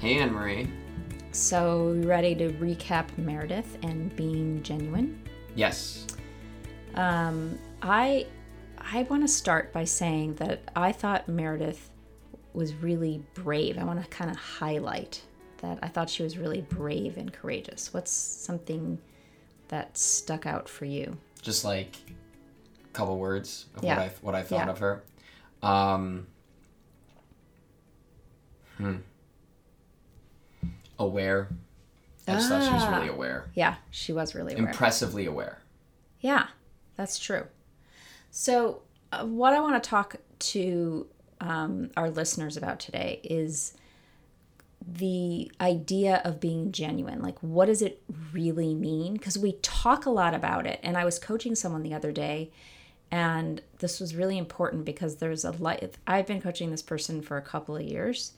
Hey, Anne Marie. So, you ready to recap Meredith and being genuine? Yes. Um, I I want to start by saying that I thought Meredith was really brave. I want to kind of highlight that I thought she was really brave and courageous. What's something that stuck out for you? Just like a couple words of Yeah. what I what I thought Yeah. of her. Um, hmm. Aware. I just thought she was Ah. really aware. Yeah, she was really aware. Impressively aware. Yeah, that's true. So, uh, what I want to talk to um, our listeners about today is the idea of being genuine. Like, what does it really mean? Because we talk a lot about it. And I was coaching someone the other day, and this was really important because there's a light. I've been coaching this person for a couple of years,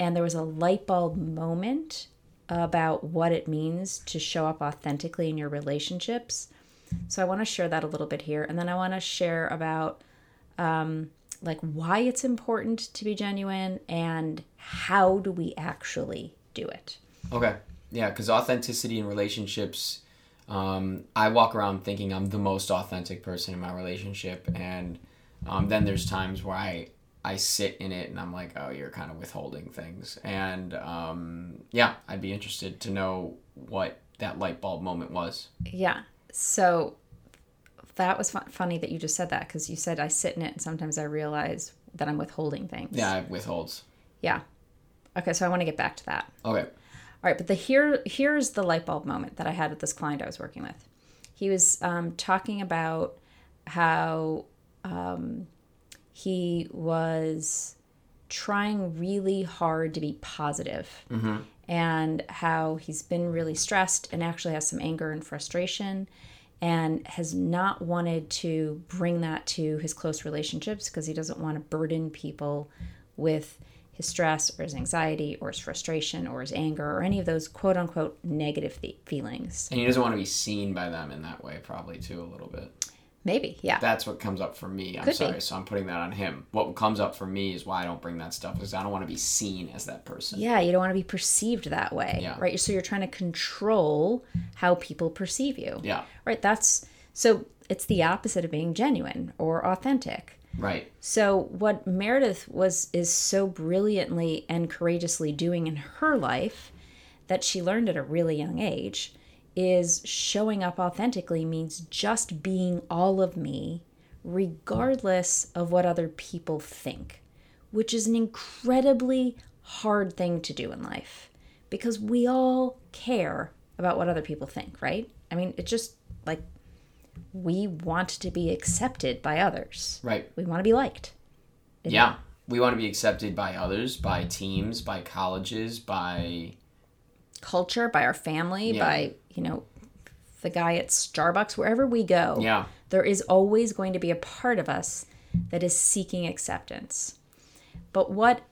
and there was a light bulb moment about what it means to show up authentically in your relationships. So I want to share that a little bit here, and then I want to share about um, like why it's important to be genuine and how do we actually do it. Okay. Yeah, because authenticity in relationships, um, I walk around thinking I'm the most authentic person in my relationship, and um, then there's times where I I sit in it and I'm like, oh, you're kind of withholding things, and um, yeah, I'd be interested to know what that light bulb moment was. Yeah. So that was fun- funny that you just said that because you said I sit in it and sometimes I realize that I'm withholding things. Yeah, it withholds. Yeah. Okay, so I want to get back to that. Okay. All right, but the here here's the light bulb moment that I had with this client I was working with. He was um, talking about how um, he was trying really hard to be positive mm-hmm. and how he's been really stressed and actually has some anger and frustration and has not wanted to bring that to his close relationships because he doesn't want to burden people with his stress or his anxiety or his frustration or his anger or any of those quote unquote negative th- feelings. And he doesn't want to be seen by them in that way, probably too, a little bit. Maybe, yeah. That's what comes up for me. I'm Could be. sorry, so I'm putting that on him. What comes up for me is why I don't bring that stuff, because I don't want to be seen as that person. yeah, you don't want to be perceived that way, Yeah. right? So you're trying to control how people perceive you. Yeah. Right, that's so it's the opposite of being genuine or authentic. Right. So what Meredith was is so brilliantly and courageously doing in her life that she learned at a really young age is showing up authentically means just being all of me regardless of what other people think, which is an incredibly hard thing to do in life because we all care about what other people think, right? I mean, it's just like we want to be accepted by others. Right. We want to be liked. Yeah. We want to be accepted by others, by teams, by colleges, by Culture, by our family, Yeah. by, you know, the guy at Starbucks, wherever we go. yeah. There is always going to be a part of us that is seeking acceptance. But what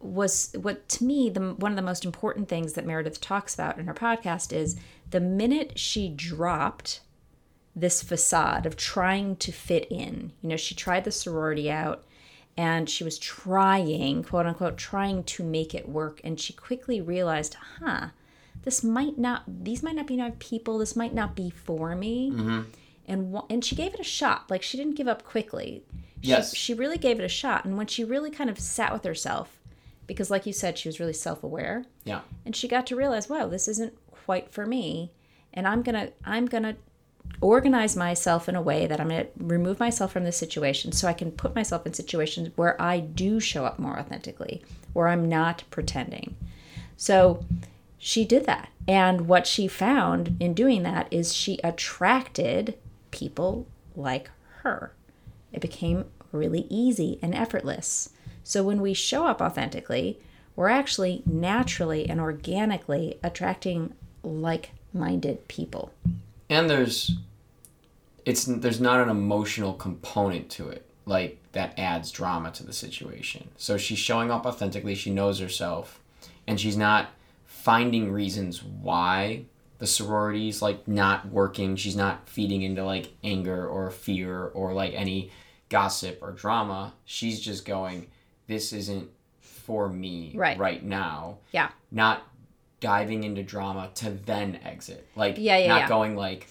was what to me the one of the most important things that Meredith talks about in her podcast is the minute she dropped this facade of trying to fit in. You know, she tried the sorority out and she was trying, quote unquote, trying to make it work. And she quickly realized, huh, this might not, these might not be my people. This might not be for me. Mm-hmm. And, and she gave it a shot. Like she didn't give up quickly. She, Yes. She really gave it a shot. And when she really kind of sat with herself, because like you said, she was really self aware Yeah. and she got to realize wow this isn't quite for me and i'm gonna i'm gonna organize myself in a way that i'm gonna remove myself from this situation so i can put myself in situations where i do show up more authentically where i'm not pretending so she did that and what she found in doing that is she attracted people like her it became really easy and effortless so when we show up authentically we're actually naturally and organically attracting like-minded people. And there's it's there's not an emotional component to it like that adds drama to the situation. So she's showing up authentically, she knows herself, and she's not finding reasons why the sorority's like not working. She's not feeding into like anger or fear or like any gossip or drama. She's just going, This isn't for me Right. right now. Yeah. Not diving into drama to then exit. Like Yeah, yeah, not yeah. going like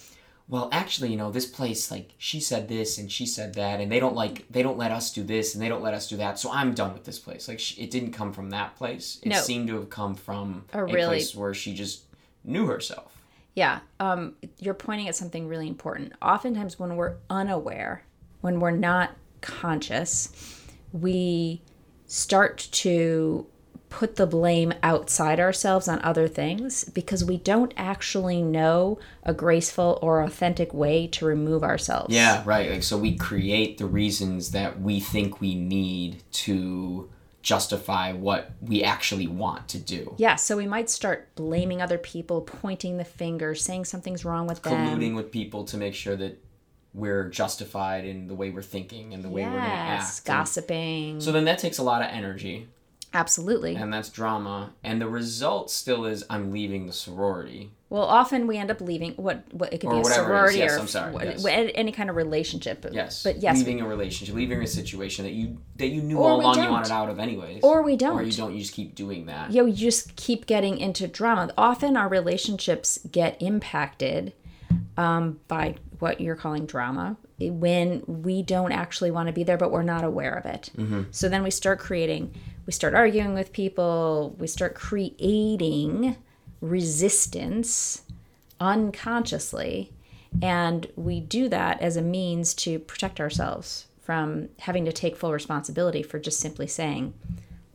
well actually you know this place like she said this and she said that and they don't like they don't let us do this and they don't let us do that so i'm done with this place like she, it didn't come from that place it No. seemed to have come from A a, really- place where she just knew herself Yeah, um, you're pointing at something really important. Oftentimes, when we're unaware, when we're not conscious, we start to put the blame outside ourselves on other things because we don't actually know a graceful or authentic way to remove ourselves. yeah right like so we create the reasons that we think we need to justify what we actually want to do Yeah, so we might start blaming other people, pointing the finger, saying something's wrong with them. colluding with people to make sure that we're justified in the way we're thinking and the way we're going to Yes, act And gossiping. so then that takes a lot of energy Absolutely. and that's drama and the result still is i'm leaving the sorority Well, often we end up leaving what what it could Or be a whatever it is. sorority Yes, or I'm sorry. what- Yes. any kind of relationship. yes but yes, leaving a relationship leaving a situation that you that you knew all along you don't. wanted out of anyways Or we don't. Or you don't you just keep doing that you know, you just keep getting into drama. Often our relationships get impacted um, by what you're calling drama when we don't actually want to be there, but we're not aware of it. Mm-hmm. So then we start creating, we start arguing with people, we start creating resistance unconsciously. And we do that as a means to protect ourselves from having to take full responsibility for just simply saying,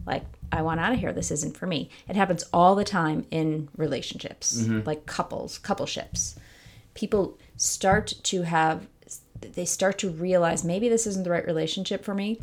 like, I want out of here. This isn't for me. It happens all the time in relationships, mm-hmm. like couples, coupleships. People start to have, they start to realize maybe this isn't the right relationship for me,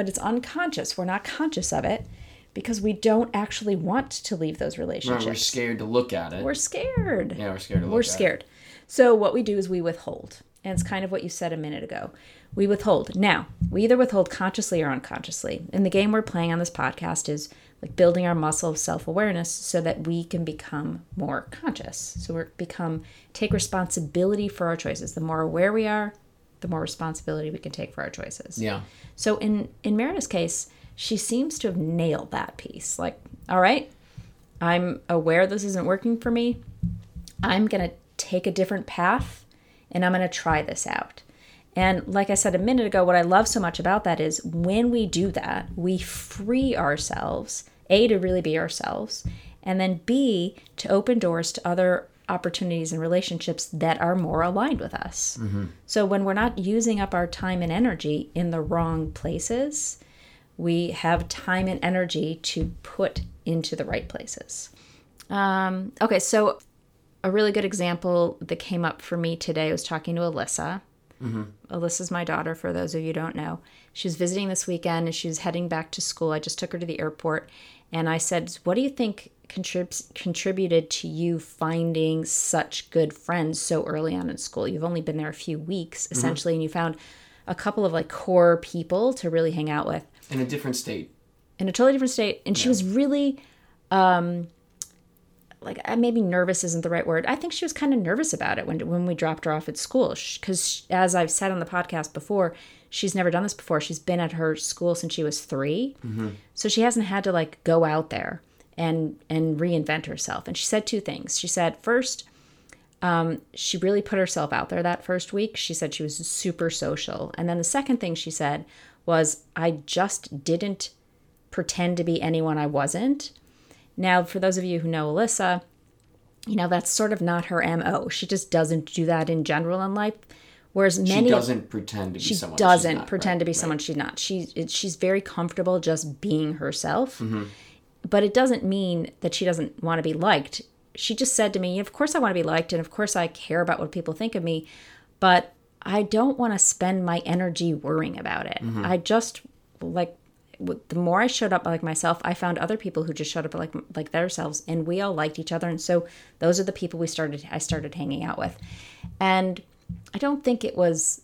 but it's unconscious. We're not conscious of it because we don't actually want to leave those Right, relationships. we're scared to look at it We're scared. yeah we're scared to look We're at it. scared. So what we do is we withhold. And it's kind of what you said a minute ago. We withhold. Now, we either withhold consciously or unconsciously. And the game we're playing on this podcast is like building our muscle of self-awareness so that we can become more conscious. So we become take responsibility for our choices. The more aware we are, the more responsibility we can take for our choices. yeah So in in Meredith's case, she seems to have nailed that piece. Like, all right, I'm aware this isn't working for me. I'm going to take a different path and I'm going to try this out. And like I said a minute ago, what I love so much about that is when we do that, we free ourselves, A, to really be ourselves, and then B, to open doors to other opportunities and relationships that are more aligned with us. So when we're not using up our time and energy in the wrong places, we have time and energy to put into the right places. Um, okay, so a really good example that came up for me today was talking to Alyssa. Alyssa's my daughter, for those of you don't know. She was visiting this weekend and she was heading back to school. I just took her to the airport and I said, What do you think contrib- contributed to you finding such good friends so early on in school? You've only been there a few weeks, essentially, and you found a couple of like core people to really hang out with. In a different state. In a totally different state. And she was really um like maybe nervous isn't the right word. I think she was kind of nervous about it when when we dropped her off at school. Because as i've said on the podcast before she's never done this before. She's been at her school since she was 3 so she hasn't had to like go out there and and reinvent herself and she said two things she said first um, she really put herself out there that first week. She said she was super social. And then the second thing she said was, I just didn't pretend to be anyone I wasn't. Now, for those of you who know Alyssa, you know, that's sort of not her MO. She just doesn't do that in general in life. Whereas she many doesn't pretend to be she someone doesn't she's not, pretend right, to be right. someone she's not. She's it, she's very comfortable just being herself. Mm-hmm. But it doesn't mean that she doesn't want to be liked. She just said to me, "Of course I want to be liked, and of course I care about what people think of me, but I don't want to spend my energy worrying about it. Mm-hmm. I just like the more I showed up like myself, I found other people who just showed up like like themselves, and we all liked each other. And so those are the people we started. I started hanging out with, and I don't think it was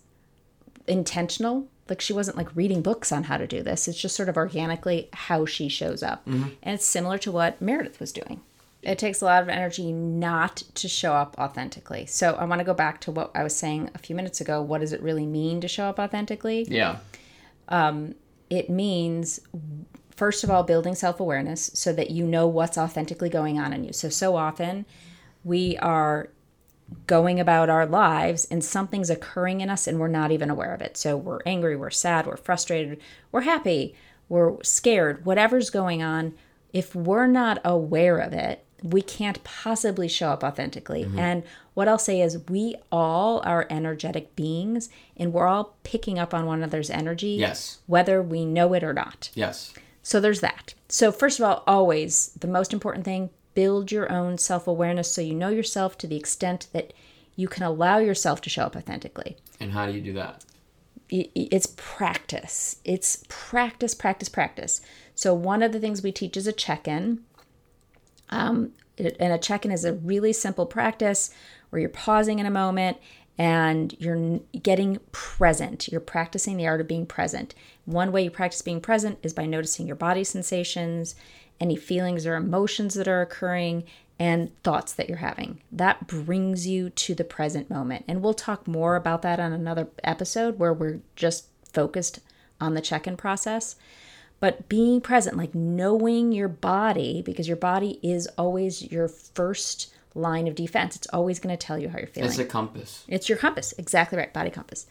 intentional. Like she wasn't like reading books on how to do this. It's just sort of organically how she shows up, mm-hmm. and it's similar to what Meredith was doing. It takes a lot of energy not to show up authentically. So I want to go back to what I was saying a few minutes ago. What does it really mean to show up authentically? Yeah. Um, it means first of all building self-awareness so that you know what's authentically going on in you so so often we are going about our lives and something's occurring in us and we're not even aware of it so we're angry we're sad we're frustrated we're happy we're scared whatever's going on if we're not aware of it we can't possibly show up authentically mm-hmm. and what i'll say is we all are energetic beings and we're all picking up on one another's energy Yes. whether we know it or not. Yes. So there's that. So, first of all, always the most important thing build your own self awareness so you know yourself to the extent that you can allow yourself to show up authentically. And how do you do that? It's practice. It's practice, practice, practice. So, one of the things we teach is a check in. Um, and a check in is a really simple practice where you're pausing in a moment and you're getting present. You're practicing the art of being present. One way you practice being present is by noticing your body sensations, any feelings or emotions that are occurring, and thoughts that you're having. That brings you to the present moment. And we'll talk more about that on another episode where we're just focused on the check in process but being present like knowing your body because your body is always your first line of defense it's always going to tell you how you're feeling It's a compass. it's your compass exactly right body compass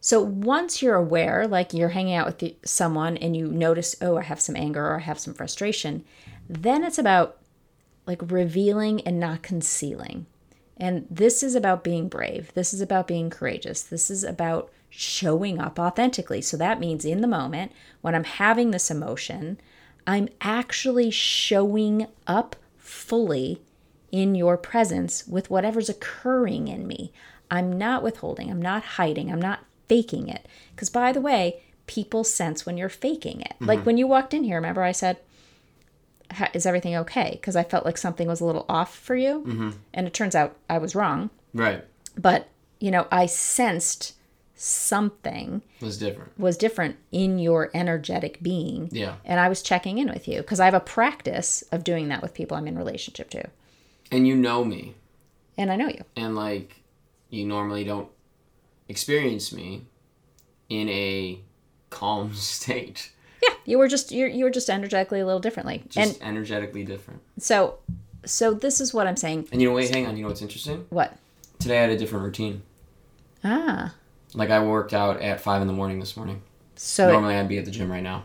so once you're aware like you're hanging out with the, someone and you notice oh i have some anger or i have some frustration then it's about like revealing and not concealing. And this is about being brave. This is about being courageous. This is about showing up authentically. So that means in the moment when i'm having this emotion i'm actually showing up fully in your presence with whatever's occurring in me. I'm not withholding, I'm not hiding, I'm not faking it. Because, by the way, people sense when you're faking it. Like mm-hmm. when you walked in here, remember I said, Is everything okay? Because I felt like something was a little off for you. Mm-hmm. And it turns out I was wrong. Right. But, you know, I sensed something was different. was different in your energetic being. Yeah. And I was checking in with you because I have a practice of doing that with people I'm in relationship to. And you know me. And I know you. And like you normally don't experience me in a calm state. Yeah, you were just you're you were just energetically a little differently. Just and energetically different. so so this is what I'm saying. And you know wait, hang on, you know what's interesting? What? Today I had a different routine. Ah. Like I worked out at five in the morning this morning. So Normally I'd be at the gym right now.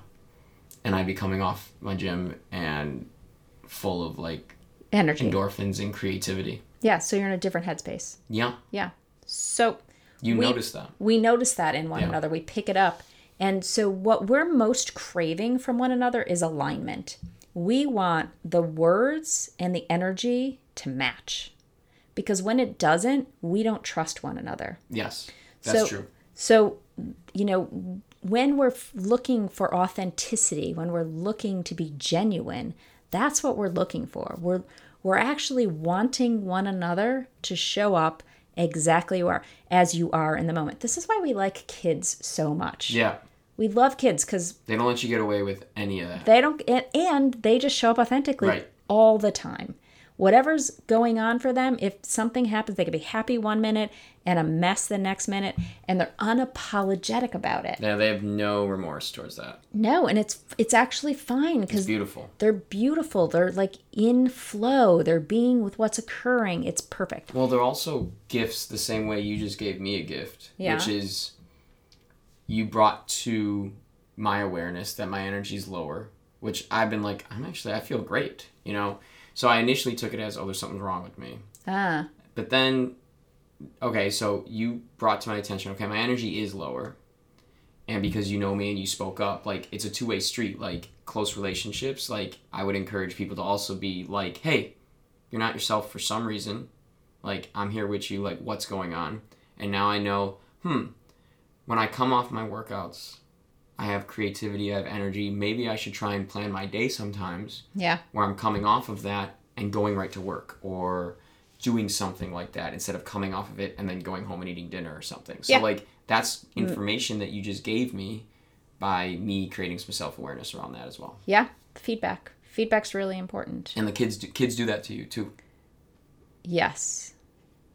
And I'd be coming off my gym and full of like energy. endorphins and creativity. Yeah, so you're in a different headspace. Yeah. Yeah. So You We- noticed that. we notice that in one Yeah. another. We pick it up. And so what we're most craving from one another is alignment. We want the words and the energy to match. Because when it doesn't, we don't trust one another. Yes. That's so, true. So, you know, when we're looking for authenticity, when we're looking to be genuine, that's what we're looking for. We're we're actually wanting one another to show up exactly where as you are in the moment. This is why we like kids so much. Yeah. We love kids cuz They don't let you get away with any of that. they don't and, and they just show up authentically Right. all the time. Whatever's going on for them, if something happens, they could be happy one minute and a mess the next minute, and they're unapologetic about it. Yeah, they have no remorse towards that. No, and it's it's actually fine because beautiful. they're beautiful. They're like in flow. They're being with what's occurring. It's perfect. Well, they're also gifts the same way you just gave me a gift, Yeah. which is you brought to my awareness that my energy is lower, which I've been like, I'm actually, I feel great, you know? So I initially took it as, oh, there's something wrong with me. Ah, But then, okay, so you brought to my attention, okay, my energy is lower. And because you know me and you spoke up, like, it's a two way street. Like, close relationships, like, I would encourage people to also be like, hey, you're not yourself for some reason. Like, I'm here with you, like, what's going on? And now I know, hmm, when I come off my workouts I have creativity, I have energy. Maybe I should try and plan my day sometimes Yeah. where I'm coming off of that and going right to work or doing something like that instead of coming off of it and then going home and eating dinner or something. So Yeah. Mm. like that's information that you just gave me by me creating some self-awareness around that as well. Yeah. Feedback. Feedback's really important. And the kids do, kids do that to you too. Yes.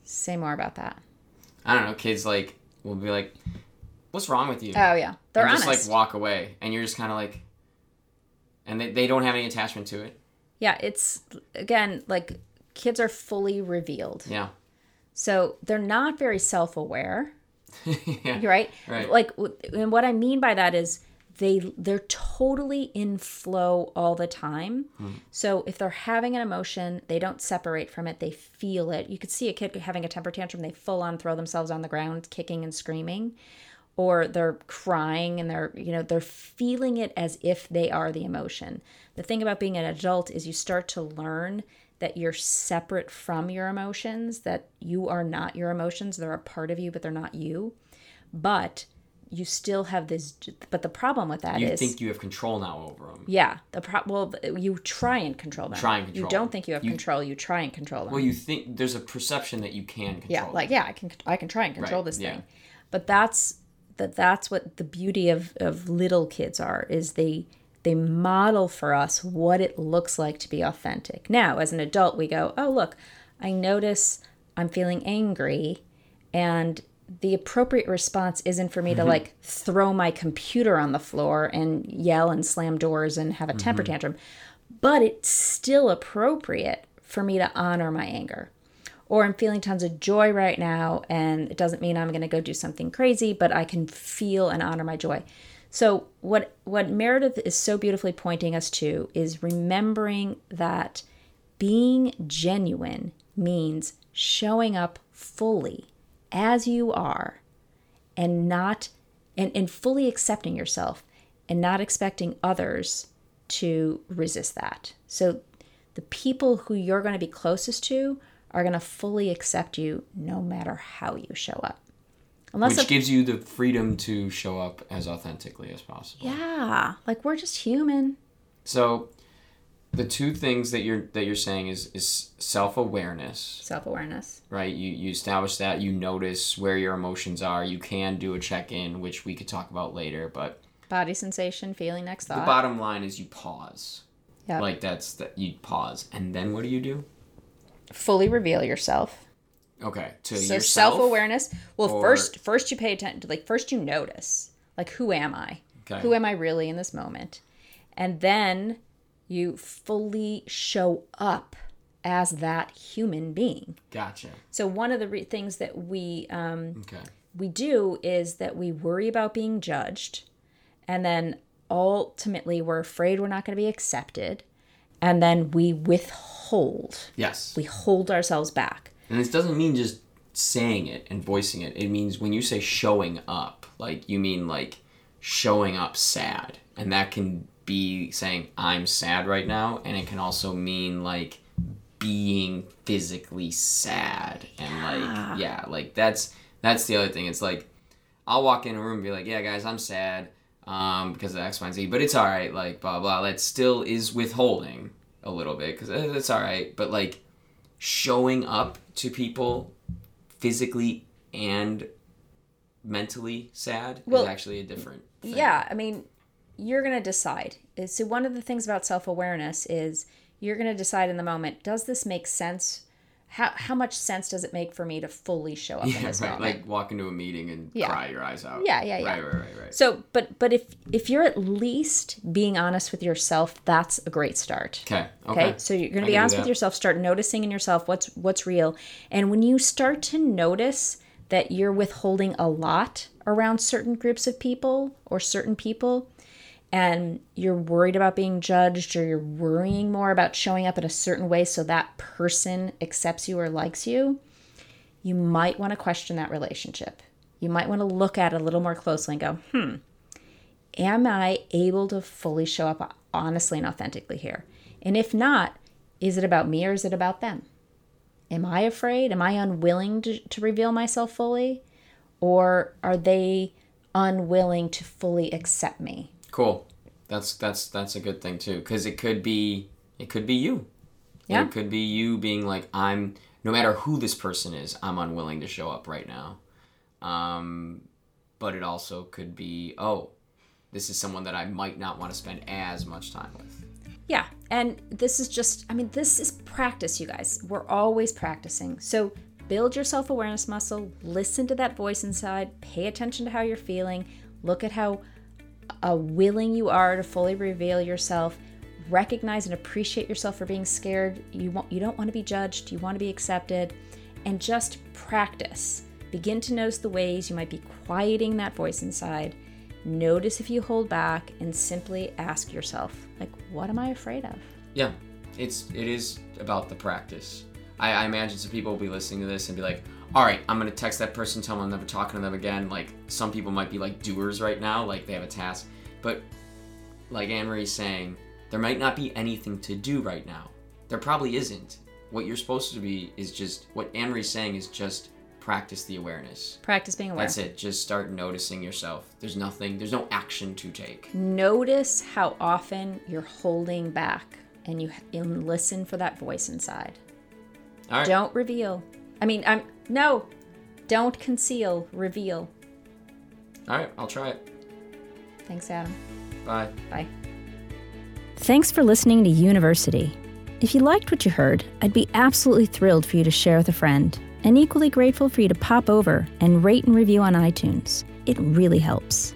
Say more about that. I don't know, kids like will be like what's wrong with you? Oh yeah. They're and honest. just like walk away and you're just kind of like and they, they don't have any attachment to it. yeah, it's again like kids are fully revealed. Yeah. So they're not very self-aware. yeah. Right. Right. Like, and what I mean by that is they they're totally in flow all the time. Hmm. So if they're having an emotion, they don't separate from it. They feel it. You could see a kid having a temper tantrum. They full on throw themselves on the ground, kicking and screaming, or they're crying and they're you know they're feeling it as if they are the emotion. The thing about being an adult is you start to learn that you're separate from your emotions, that you are not your emotions. They're a part of you, but they're not you. But you still have this. But the problem with that You is, think you have control now over them. yeah, the pro- well, you try and control them. Try and control. You don't think you have You- control. You try and control them. Well, you think there's a perception that you can control. yeah, like yeah, I can I can try and control Right, this yeah. thing. But that's that that's what the beauty of of little kids are is they they model for us what it looks like to be authentic. Now, as an adult, we go, "Oh, look, I notice I'm feeling angry and the appropriate response isn't for me to mm-hmm. like throw my computer on the floor and yell and slam doors and have a mm-hmm. temper tantrum, but it's still appropriate for me to honor my anger or I'm feeling tons of joy right now, and it doesn't mean I'm going to go do something crazy, but I can feel and honor my joy. So what what Meredith is so beautifully pointing us to is remembering that being genuine means showing up fully as you are and not and, and fully accepting yourself and not expecting others to resist that. So the people who you're going to be closest to are going to fully accept you no matter how you show up. Unless Which gives you the freedom to show up as authentically as possible. yeah, like we're just human. So the two things that you're that you're saying is is self-awareness, Self-awareness. right? You you establish that, you notice where your emotions are, you can do a check-in, which we could talk about later, but Body sensation, feeling next thought. the bottom line is you pause. Yep. Like that's that you pause. And then what do you do? fully reveal yourself. Okay. To So yourself. self-awareness. Well, or- first first you pay attention to like first you notice. Like who am I? Okay. Who am I really in this moment? And then you fully show up as that human being. Gotcha. So one of the re- things that we um, Okay. we do is that we worry about being judged, and then ultimately we're afraid we're not going to be accepted, and then we withhold. Yes. We hold ourselves back. And this doesn't mean just saying it and voicing it. It means when you say showing up, like you mean like showing up sad. And that can be saying I'm sad right now and it can also mean like being physically sad and like yeah, like that's that's the other thing. It's like I'll walk in a room and be like, "Yeah, guys, I'm sad um, because of X, Y, and Z, but it's all right." Like blah blah. That still is withholding a little bit because it's all right. But like showing up to people physically and mentally sad Well, is actually a different. Thing. Yeah, I mean, you're going to decide. So, one of the things about self awareness is you're going to decide in the moment does this make sense? How, how much sense does it make for me to fully show up in Yeah, this right. moment? Like walk into a meeting and Yeah. cry your eyes out. Yeah, yeah, yeah. Right, right, right, right. So, but but if if you're at least being honest with yourself, that's a great start. Okay. Okay. Okay. So you're going to be honest with yourself. Start noticing in yourself what's what's real, and when you start to notice that you're withholding a lot around certain groups of people or certain people, and you're worried about being judged, or you're worrying more about showing up in a certain way so that person accepts you or likes you, you might want to question that relationship. You might want to look at it a little more closely and go, hmm, am I able to fully show up honestly and authentically here? And if not, is it about me or is it about them? Am I afraid? Am I unwilling to, to reveal myself fully? Or are they unwilling to fully accept me. Cool. That's that's that's a good thing too, because it could be it could be you. Yeah. It could be you being like, I'm no matter who this person is, I'm unwilling to show up right now. Um, but it also could be, oh, this is someone that I might not want to spend as much time with. Yeah. And this is just, I mean, this is practice, you guys. We're always practicing. So build your self awareness muscle, listen to that voice inside, pay attention to how you're feeling, look at how uh, willing you are to fully reveal yourself. Recognize and appreciate yourself for being scared. You want you don't want to be judged, you want to be accepted, and just practice. Begin to notice the ways you might be quieting that voice inside. Notice if you hold back and simply ask yourself, like, what am I afraid of? Yeah, it's it is about the practice. I, I imagine some people will be listening to this and be like, all right, I'm gonna text that person, tell them I'm never talking to them again. Like some people might be like doers right now, like they have a task, but like Anne Marie's saying, there might not be anything to do right now. There probably isn't. What you're supposed to be is just what Anne Marie's saying is just practice the awareness. Practice being aware. That's it. Just start noticing yourself. There's nothing. There's no action to take. Notice how often you're holding back and you and listen for that voice inside. All right. Don't reveal. I mean, I'm no. Don't conceal, reveal. All right. I'll try it. Thanks, Adam. Bye. Bye. Thanks for listening to University. If you liked what you heard, I'd be absolutely thrilled for you to share with a friend, and equally grateful for you to pop over and rate and review on iTunes. It really helps.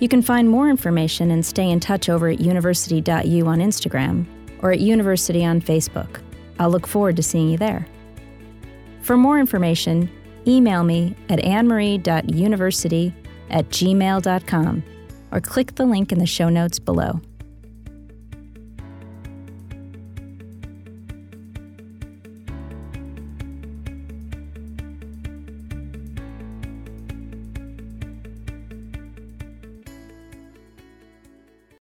You can find more information and stay in touch over at university.u on Instagram or at University on Facebook. I'll look forward to seeing you there. For more information, email me at annemarie.university at gmail.com or click the link in the show notes below.